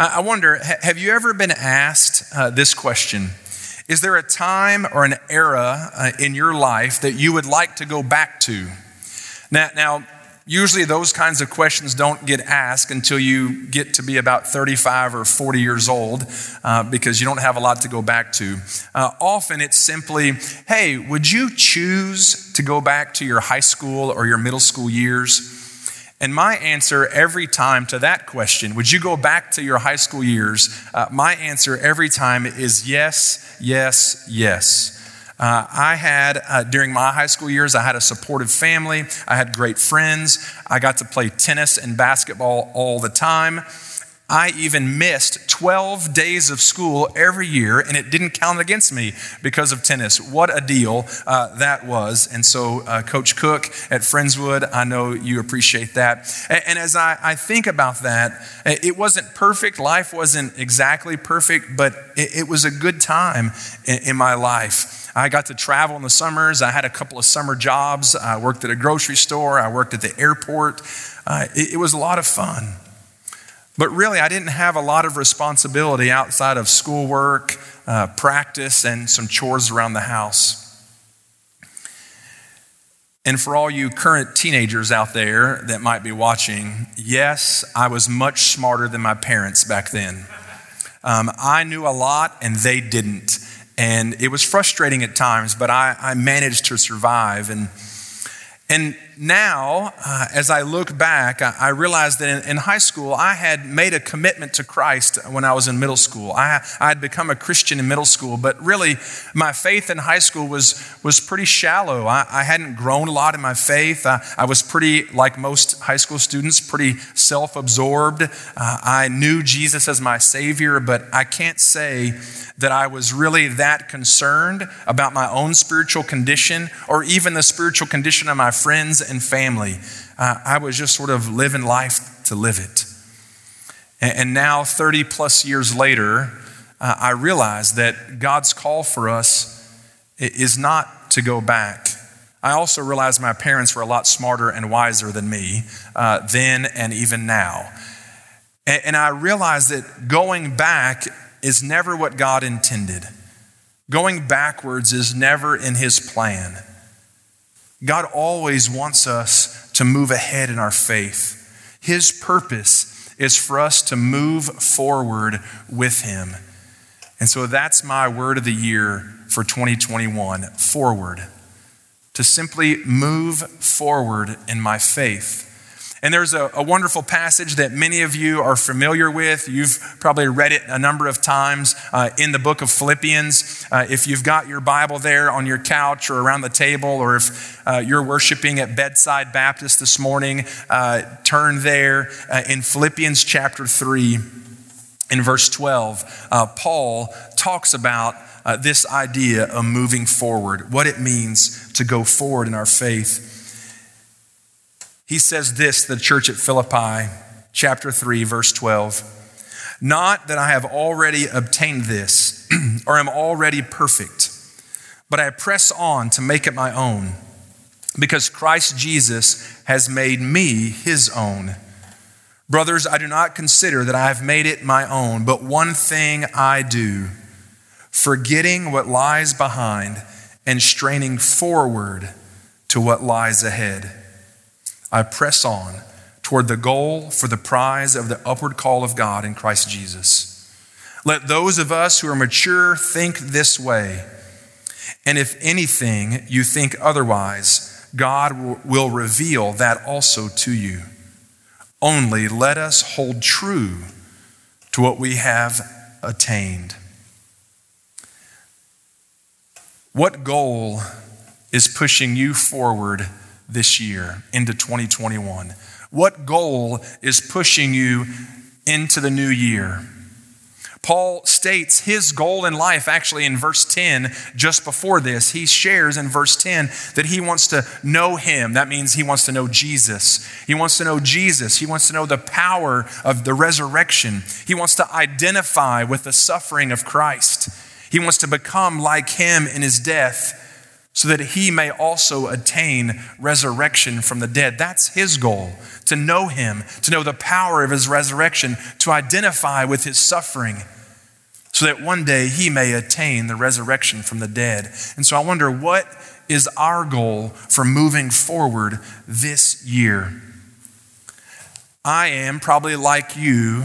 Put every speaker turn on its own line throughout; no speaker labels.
I wonder have you ever been asked uh, this question? Is there a time or an era uh, in your life that you would like to go back to? Now, now, usually those kinds of questions don't get asked until you get to be about 35 or 40 years old uh, because you don't have a lot to go back to. Uh, often it's simply, hey, would you choose to go back to your high school or your middle school years? And my answer every time to that question, would you go back to your high school years? Uh, my answer every time is yes, yes, yes. Uh, I had, uh, during my high school years, I had a supportive family. I had great friends. I got to play tennis and basketball all the time. I even missed 12 days of school every year, and it didn't count against me because of tennis. What a deal uh, that was. And so, uh, Coach Cook at Friendswood, I know you appreciate that. And, and as I, I, think about that, it wasn't perfect. Life wasn't exactly perfect, but it, it was a good time in, in my life. I got to travel in the summers. I had a couple of summer jobs. I worked at a grocery store. I worked at the airport. Uh, it, it was a lot of fun. But really, I didn't have a lot of responsibility outside of schoolwork, uh, practice, and some chores around the house. And for all you current teenagers out there that might be watching, yes, I was much smarter than my parents back then. Um, I knew a lot and they didn't. And it was frustrating at times, but I, I managed to survive. And, and now, uh, as I look back, I, I that in, in, high school, I had made a commitment to Christ when I was in middle school. I, I had become a Christian in middle school, but really, my faith in high school was, was pretty shallow. I, I hadn't grown a lot in my faith. I, I was pretty, like most high school students, pretty self absorbed. Uh, I knew Jesus as my Savior, but I can't say that I was really that concerned about my own spiritual condition or even the spiritual condition of my friends and family. Uh, I was just sort of living life to live it. And, and now, 30 plus years later, uh, I realize that God's call for us is not to go back. I also realize my parents were a lot smarter and wiser than me uh, then and even now. And, and I realize that going back is never what God intended. Going backwards is never in His plan. God always wants us to move ahead in our faith. His purpose is for us to move forward with Him. And so that's my word of the year for 2021 forward. To simply move forward in my faith. And there's a, a, wonderful passage that many of you are familiar with. You've probably read it a number of times uh, in the book of Philippians. Uh, if you've got your Bible there on your couch or around the table, or if uh, you're worshiping at Bedside Baptist this morning, uh, turn there uh, in Philippians chapter 3, in verse 12. Uh, Paul talks about this idea of moving forward, what it means to go forward in our faith. He says this the church at Philippi, chapter 3, verse 12. Not that I have already obtained this or am already perfect, but I press on to make it my own, because Christ Jesus has made me his own. Brothers, I do not consider that I have made it my own, but one thing I do, forgetting what lies behind and straining forward to what lies ahead. I press on toward the goal for the prize of the upward call of God in Christ Jesus. Let those of us who are mature think this way. And if anything you think otherwise, God will reveal that also to you. Only let us hold true to what we have attained. What goal is pushing you forward this year into 2021? What goal is pushing you into the new year? Paul states his goal in life actually in verse 10, just before this. He shares in verse 10 that he wants to know him. That means he wants to know Jesus. He wants to know Jesus. He wants to know the power of the resurrection. He wants to identify with the suffering of Christ. He wants to become like him in his death so that he may also attain resurrection from the dead. That's his goal to know him, to know the power of his resurrection, to identify with his suffering, so that one day he may attain the resurrection from the dead. And so I wonder what is our goal for moving forward this year? I am probably like you,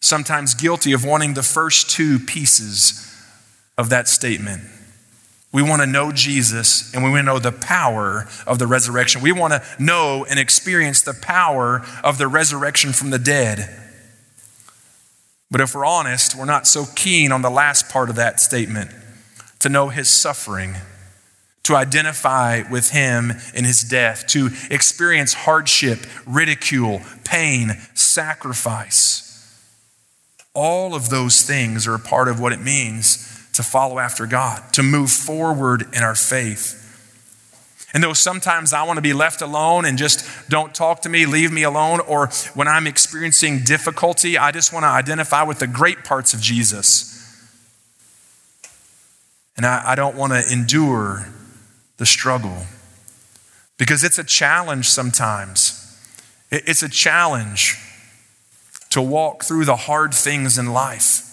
sometimes guilty of wanting the first two pieces of that statement. We want to know Jesus and we want to know the power of the resurrection. We want to know and experience the power of the resurrection from the dead. But if we're honest, we're not so keen on the last part of that statement to know his suffering, to identify with him in his death, to experience hardship, ridicule, pain, sacrifice. All of those things are a part of what it means to follow after God, to move forward in our faith. And though sometimes I want to be left alone and just don't talk to me, leave me alone, or when I'm experiencing difficulty, I just want to identify with the great parts of Jesus. And I, I don't want to endure the struggle because it's a challenge sometimes. It, it's a challenge to walk through the hard things in life.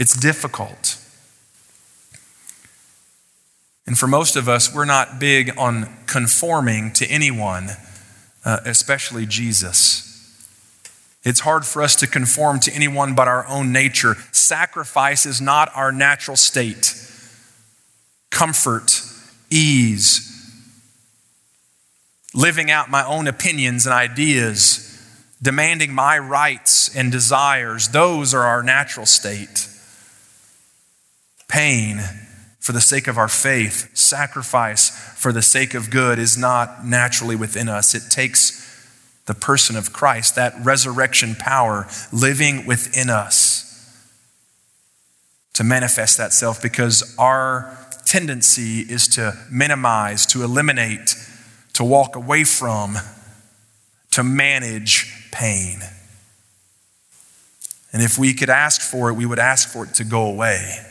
It's difficult. And for most of us, we're not big on conforming to anyone, uh, especially Jesus. It's hard for us to conform to anyone but our own nature. Sacrifice is not our natural state. Comfort, ease, living out my own opinions and ideas, demanding my rights and desires, those are our natural state pain for the sake of our faith, sacrifice for the sake of good is not naturally within us. It takes the person of Christ, that resurrection power living within us to manifest that self because our tendency is to minimize, to eliminate, to walk away from, to manage pain. And if we could ask for it, we would ask for it to go away.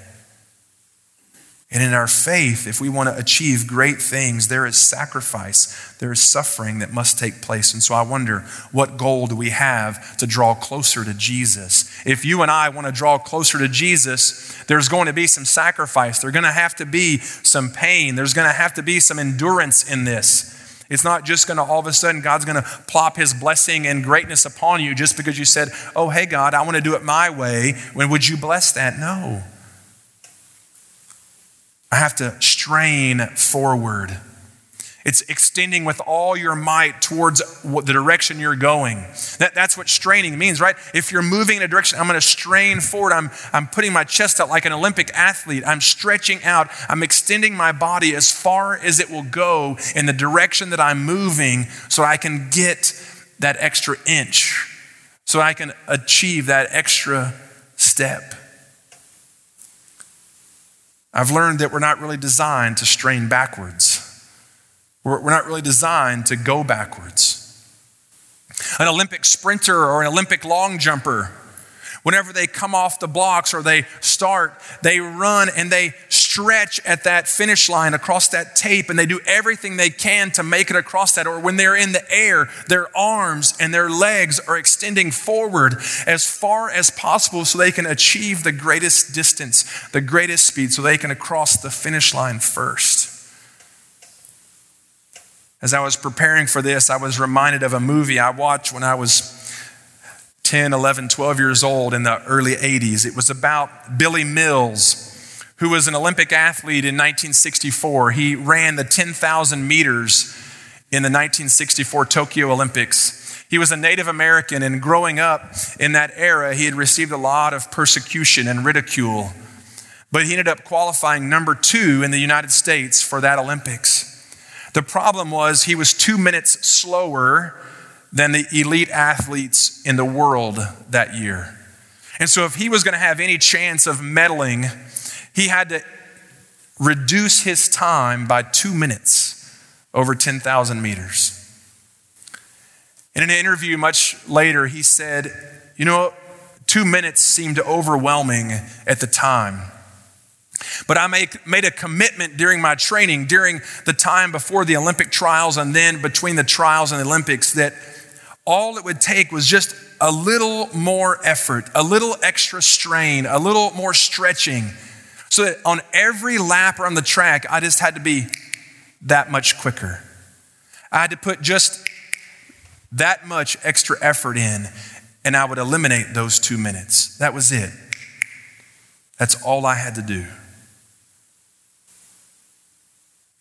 And in our faith, if we want to achieve great things, there is sacrifice, there is suffering that must take place. And so I wonder, what goal do we have to draw closer to Jesus? If you and I want to draw closer to Jesus, there's going to be some sacrifice. There's going to have to be some pain. There's going to have to be some endurance in this. It's not just going to all of a sudden, God's going to plop his blessing and greatness upon you just because you said, Oh, hey, God, I want to do it my way. When would you bless that? No. I have to strain forward. It's extending with all your might towards the direction you're going. That, that's what straining means, right? If you're moving in a direction, I'm going to strain forward. I'm, I'm putting my chest out like an Olympic athlete. I'm stretching out. I'm extending my body as far as it will go in the direction that I'm moving so I can get that extra inch, so I can achieve that extra step. I've learned that we're not really designed to strain backwards. We're, not really designed to go backwards. An Olympic sprinter or an Olympic long jumper Whenever they come off the blocks or they start, they run and they stretch at that finish line across that tape and they do everything they can to make it across that. Or when they're in the air, their arms and their legs are extending forward as far as possible so they can achieve the greatest distance, the greatest speed, so they can cross the finish line first. As I was preparing for this, I was reminded of a movie I watched when I was 10, 11, 12 years old in the early 80s. It was about Billy Mills, who was an Olympic athlete in 1964. He ran the 10,000 meters in the 1964 Tokyo Olympics. He was a Native American, and growing up in that era, he had received a lot of persecution and ridicule. But he ended up qualifying number two in the United States for that Olympics. The problem was he was two minutes slower than the elite athletes in the world that year. And so, if he was going to have any chance of medaling, he had to reduce his time by two minutes over 10,000 meters. In an interview much later, he said, You know, two minutes seemed overwhelming at the time. But I make, made a commitment during my training, during the time before the Olympic trials, and then between the trials and the Olympics, that all it would take was just a little more effort, a little extra strain, a little more stretching, so that on every lap around the track, I just had to be that much quicker. I had to put just that much extra effort in, and I would eliminate those two minutes. That was it. That's all I had to do.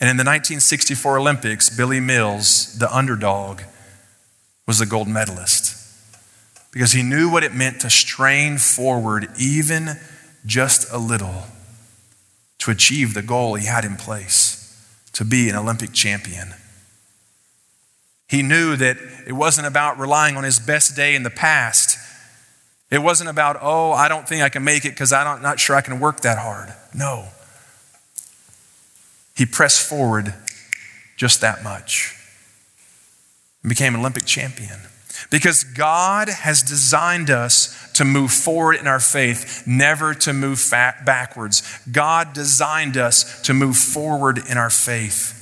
And in the 1964 Olympics, Billy Mills, the underdog, was the gold medalist because he knew what it meant to strain forward even just a little to achieve the goal he had in place to be an Olympic champion. He knew that it wasn't about relying on his best day in the past. It wasn't about, oh, I don't think I can make it because I'm not sure I can work that hard. No. He pressed forward just that much and became an Olympic champion. Because God has designed us to move forward in our faith, never to move backwards. God designed us to move forward in our faith.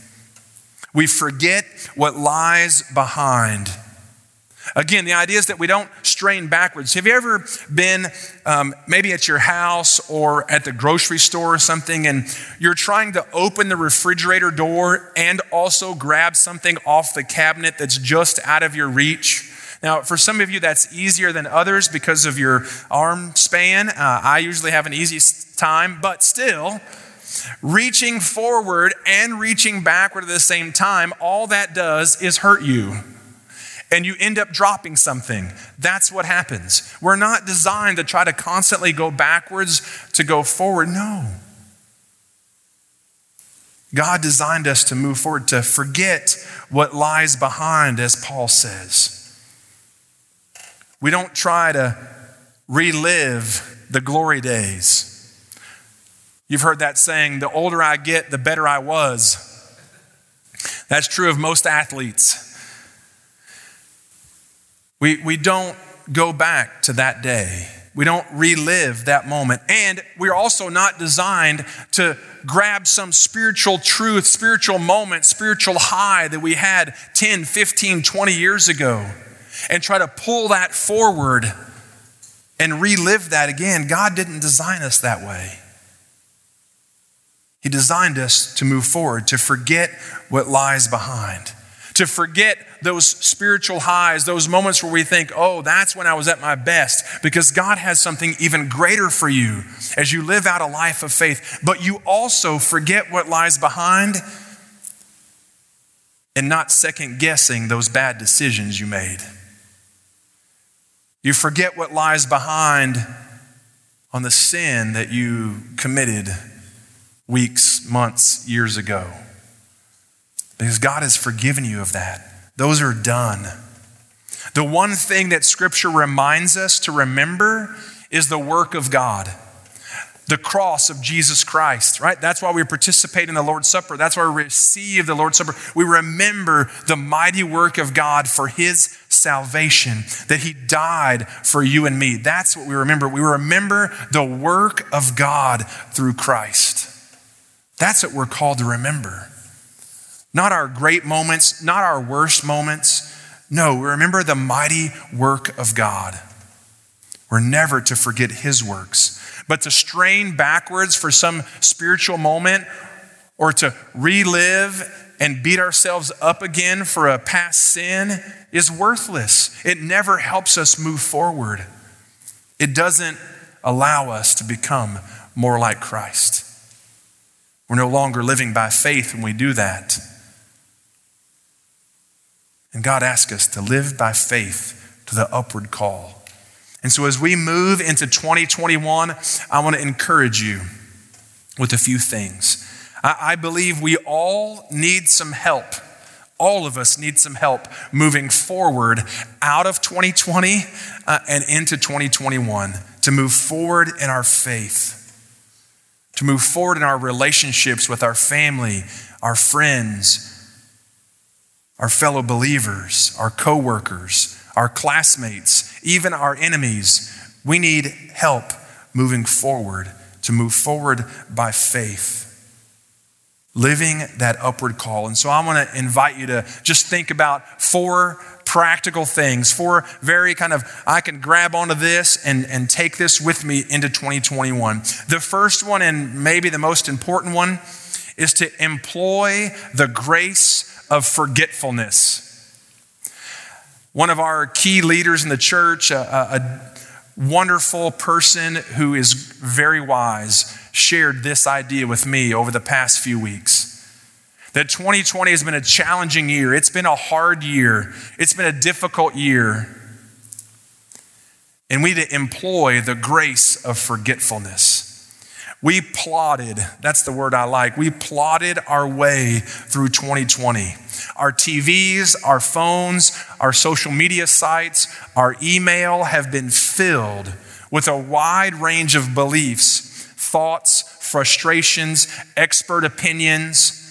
We forget what lies behind Again, the idea is that we don't strain backwards. Have you ever been um, maybe at your house or at the grocery store or something, and you're trying to open the refrigerator door and also grab something off the cabinet that's just out of your reach? Now, for some of you, that's easier than others because of your arm span. Uh, I usually have an easy time, but still, reaching forward and reaching backward at the same time, all that does is hurt you and you end up dropping something. That's what happens. We're not designed to try to constantly go backwards to go forward. No. God designed us to move forward, to forget what lies behind, as Paul says. We don't try to relive the glory days. You've heard that saying, the older I get, the better I was. That's true of most athletes. We, we don't go back to that day. We don't relive that moment. And we're also not designed to grab some spiritual truth, spiritual moment, spiritual high that we had 10, 15, 20 years ago and try to pull that forward and relive that again. God didn't design us that way. He designed us to move forward, to forget what lies behind to forget those spiritual highs, those moments where we think, oh, that's when I was at my best, because God has something even greater for you as you live out a life of faith. But you also forget what lies behind and not second guessing those bad decisions you made. You forget what lies behind on the sin that you committed weeks, months, years ago because God has forgiven you of that. Those are done. The one thing that Scripture reminds us to remember is the work of God, the cross of Jesus Christ, right? That's why we participate in the Lord's Supper. That's why we receive the Lord's Supper. We remember the mighty work of God for His salvation, that He died for you and me. That's what we remember. We remember the work of God through Christ. That's what we're called to remember. Not our great moments, not our worst moments. No, we remember the mighty work of God. We're never to forget his works, but to strain backwards for some spiritual moment or to relive and beat ourselves up again for a past sin is worthless. It never helps us move forward. It doesn't allow us to become more like Christ. We're no longer living by faith when we do that. And God asks us to live by faith to the upward call. And so as we move into 2021, I want to encourage you with a few things. I, believe we all need some help. All of us need some help moving forward out of 2020 uh, and into 2021 to move forward in our faith, to move forward in our relationships with our family, our friends, our fellow believers, our coworkers, our classmates, even our enemies. We need help moving forward to move forward by faith. Living that upward call. And so I want to invite you to just think about four practical things, four very kind of, I can grab onto this and, and take this with me into 2021. The first one, and maybe the most important one, is to employ the grace of forgetfulness. One of our key leaders in the church, a, a wonderful person who is very wise, shared this idea with me over the past few weeks that 2020 has been a challenging year. It's been a hard year. It's been a difficult year. And we need to employ the grace of forgetfulness. We plotted, that's the word I like, we plotted our way through 2020. Our TVs, our phones, our social media sites, our email have been filled with a wide range of beliefs, thoughts, frustrations, expert opinions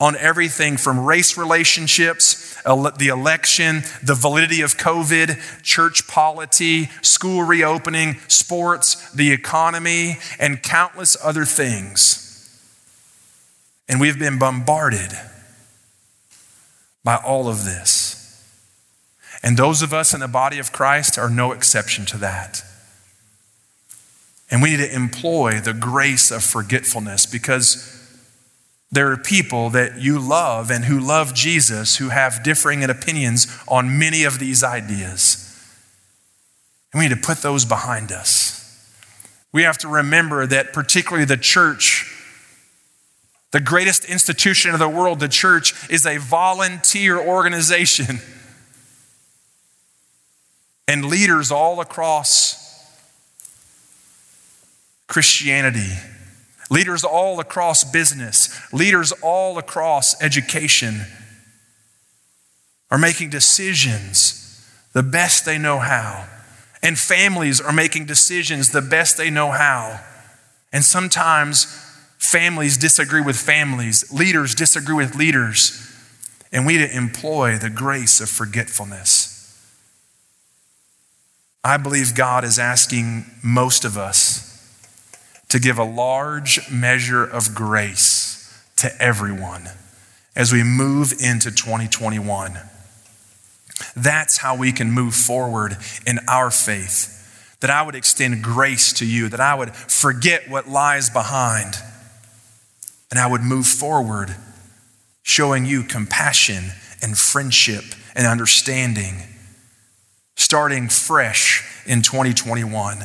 on everything from race relationships, the election, the validity of COVID, church polity, school reopening, sports, the economy, and countless other things. And we've been bombarded by all of this. And those of us in the body of Christ are no exception to that. And we need to employ the grace of forgetfulness because there are people that you love and who love Jesus who have differing opinions on many of these ideas. And we need to put those behind us. We have to remember that, particularly the church, the greatest institution of the world, the church, is a volunteer organization. And leaders all across Christianity leaders all across business, leaders all across education are making decisions the best they know how. And families are making decisions the best they know how. And sometimes families disagree with families, leaders disagree with leaders. And we to employ the grace of forgetfulness. I believe God is asking most of us to give a large measure of grace to everyone as we move into 2021. That's how we can move forward in our faith. That I would extend grace to you, that I would forget what lies behind, and I would move forward showing you compassion and friendship and understanding, starting fresh in 2021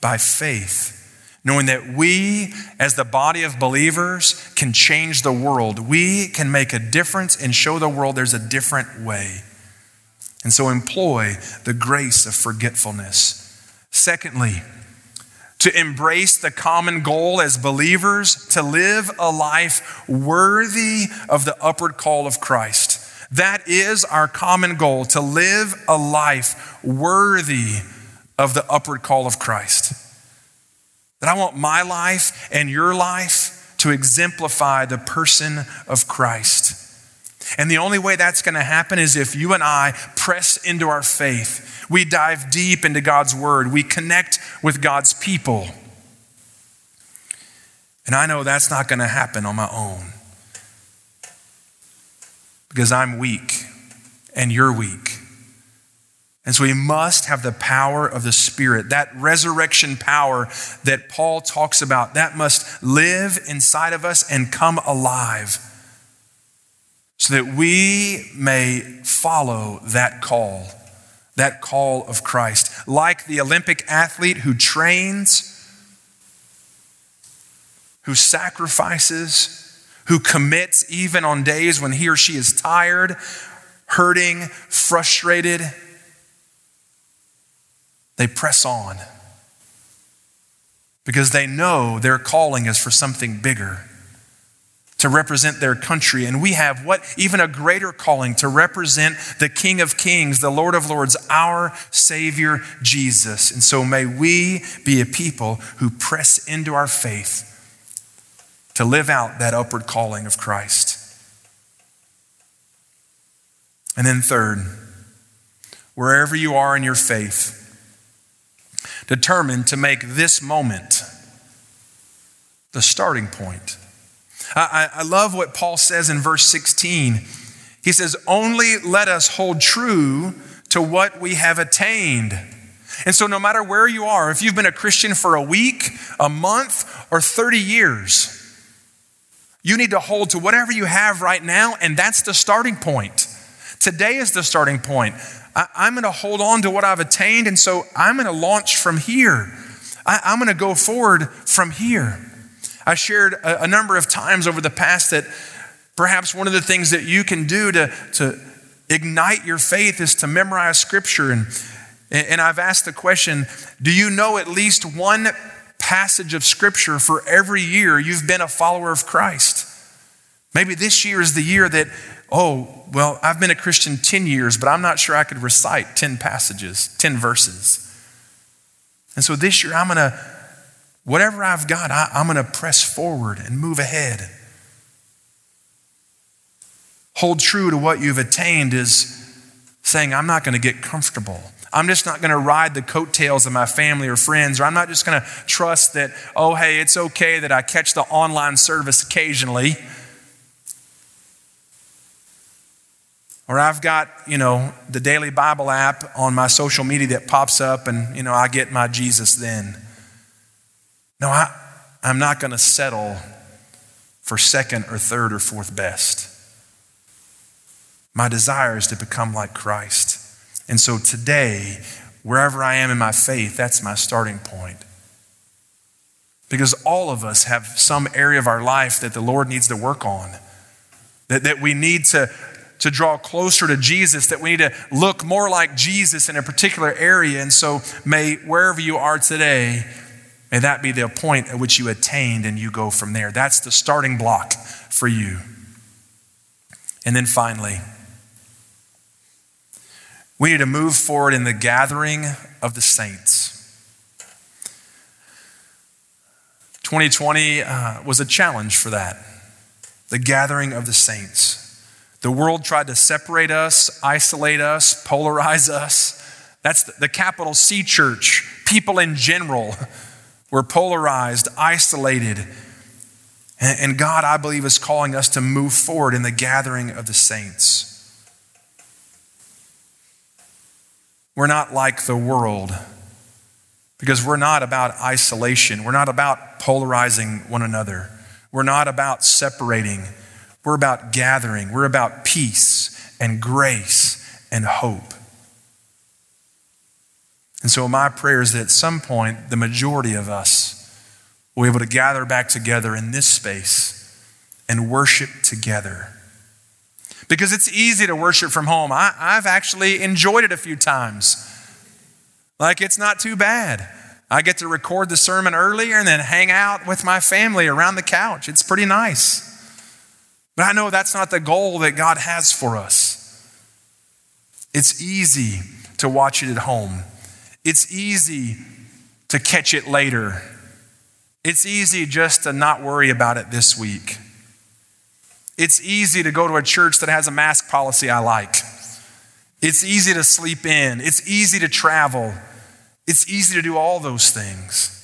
by faith knowing that we, as the body of believers, can change the world. We can make a difference and show the world there's a different way. And so employ the grace of forgetfulness. Secondly, to embrace the common goal as believers to live a life worthy of the upward call of Christ. That is our common goal to live a life worthy of the upward call of Christ. That I want my life and your life to exemplify the person of Christ. And the only way that's going to happen is if you and I press into our faith. We dive deep into God's word. We connect with God's people. And I know that's not going to happen on my own because I'm weak and you're weak. And so we must have the power of the Spirit, that resurrection power that Paul talks about, that must live inside of us and come alive so that we may follow that call, that call of Christ. Like the Olympic athlete who trains, who sacrifices, who commits even on days when he or she is tired, hurting, frustrated they press on because they know their calling is for something bigger to represent their country. And we have what even a greater calling to represent the King of Kings, the Lord of Lords, our Savior Jesus. And so may we be a people who press into our faith to live out that upward calling of Christ. And then, third, wherever you are in your faith, determined to make this moment the starting point. I, I, love what Paul says in verse 16. He says, Only let us hold true to what we have attained. And so, no matter where you are, if you've been a Christian for a week, a month, or 30 years, you need to hold to whatever you have right now, and that's the starting point. Today is the starting point. I, am going to hold on to what I've attained, and so I'm going to launch from here. I, am going to go forward from here. I shared a, a number of times over the past that perhaps one of the things that you can do to, to ignite your faith is to memorize scripture. And, and I've asked the question do you know at least one passage of scripture for every year you've been a follower of Christ? Maybe this year is the year that, oh, well, I've been a Christian 10 years, but I'm not sure I could recite 10 passages, 10 verses. And so this year, I'm going to, whatever I've got, I, I'm going to press forward and move ahead. Hold true to what you've attained is saying, I'm not going to get comfortable. I'm just not going to ride the coattails of my family or friends, or I'm not just going to trust that, oh, hey, it's okay that I catch the online service occasionally. Or I've got, you know, the daily Bible app on my social media that pops up and, you know, I get my Jesus then. No, I, I'm not going to settle for second or third or fourth best. My desire is to become like Christ. And so today, wherever I am in my faith, that's my starting point. Because all of us have some area of our life that the Lord needs to work on, that, that we need to to draw closer to Jesus, that we need to look more like Jesus in a particular area. And so, may wherever you are today, may that be the point at which you attained and you go from there. That's the starting block for you. And then finally, we need to move forward in the gathering of the saints. 2020 uh, was a challenge for that, the gathering of the saints. The world tried to separate us, isolate us, polarize us. That's the, capital C church. People in general were polarized, isolated. And, and God, I believe, is calling us to move forward in the gathering of the saints. We're not like the world because we're not about isolation. We're not about polarizing one another. We're not about separating. We're about gathering, we're about peace and grace and hope. And so, my prayer is that at some point, the majority of us will be able to gather back together in this space and worship together. Because it's easy to worship from home. I, have actually enjoyed it a few times. Like, it's not too bad. I get to record the sermon earlier and then hang out with my family around the couch. It's pretty nice. But I know that's not the goal that God has for us. It's easy to watch it at home, it's easy to catch it later. It's easy just to not worry about it this week. It's easy to go to a church that has a mask policy I like. It's easy to sleep in. It's easy to travel. It's easy to do all those things.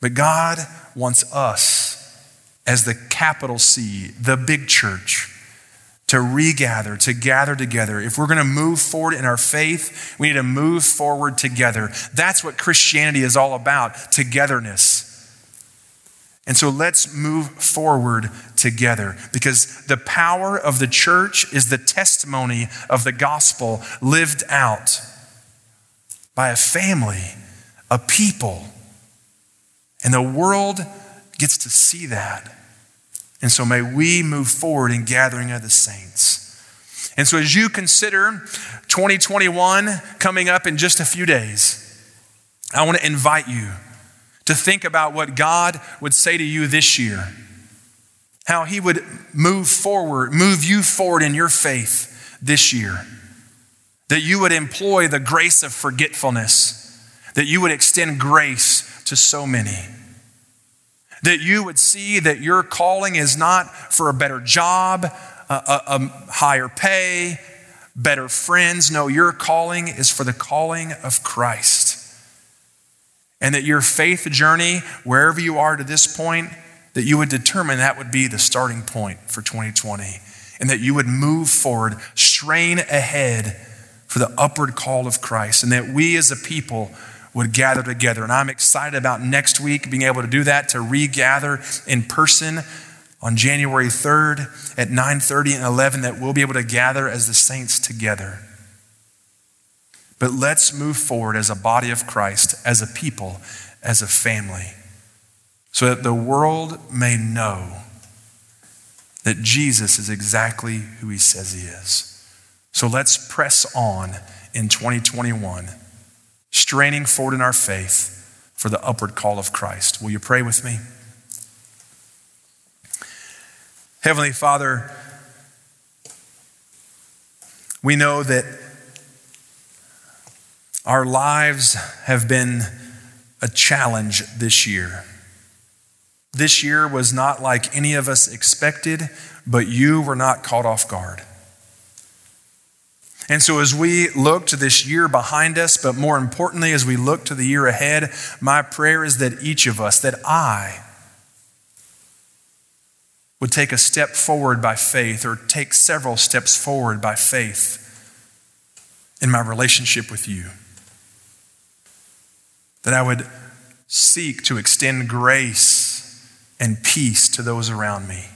But God wants us as the capital C, the big church, to regather, to gather together. If we're going to move forward in our faith, we need to move forward together. That's what Christianity is all about togetherness. And so let's move forward together because the power of the church is the testimony of the gospel lived out by a family, a people. And the world gets to see that. And so may we move forward in gathering of the saints. And so as you consider 2021 coming up in just a few days, I want to invite you to think about what God would say to you this year. How he would move forward, move you forward in your faith this year. That you would employ the grace of forgetfulness, that you would extend grace to so many that you would see that your calling is not for a better job, a, a, a higher pay, better friends. No, your calling is for the calling of Christ. And that your faith journey, wherever you are to this point, that you would determine that would be the starting point for 2020. And that you would move forward, strain ahead for the upward call of Christ. And that we as a people would gather together. And I'm excited about next week being able to do that, to regather in person on January 3rd at 9:30 and 11 that we'll be able to gather as the saints together. But let's move forward as a body of Christ, as a people, as a family, so that the world may know that Jesus is exactly who he says he is. So let's press on in 2021 straining forward in our faith for the upward call of Christ. Will you pray with me? Heavenly Father, we know that our lives have been a challenge this year. This year was not like any of us expected, but you were not caught off guard. And so, as we look to this year behind us, but more importantly, as we look to the year ahead, my prayer is that each of us, that I, would take a step forward by faith or take several steps forward by faith in my relationship with you. That I would seek to extend grace and peace to those around me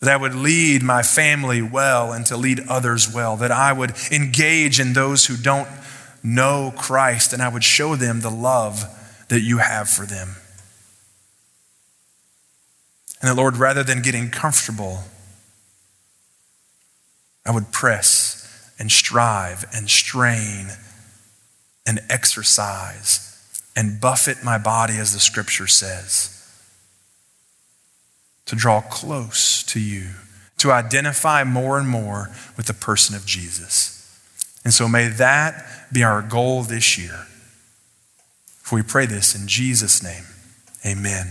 that I would lead my family well and to lead others well, that I would engage in those who don't know Christ and I would show them the love that you have for them. And that, Lord, rather than getting comfortable, I would press and strive and strain and exercise and buffet my body, as the scripture says to draw close to you, to identify more and more with the person of Jesus. And so may that be our goal this year. For we pray this in Jesus' name, amen.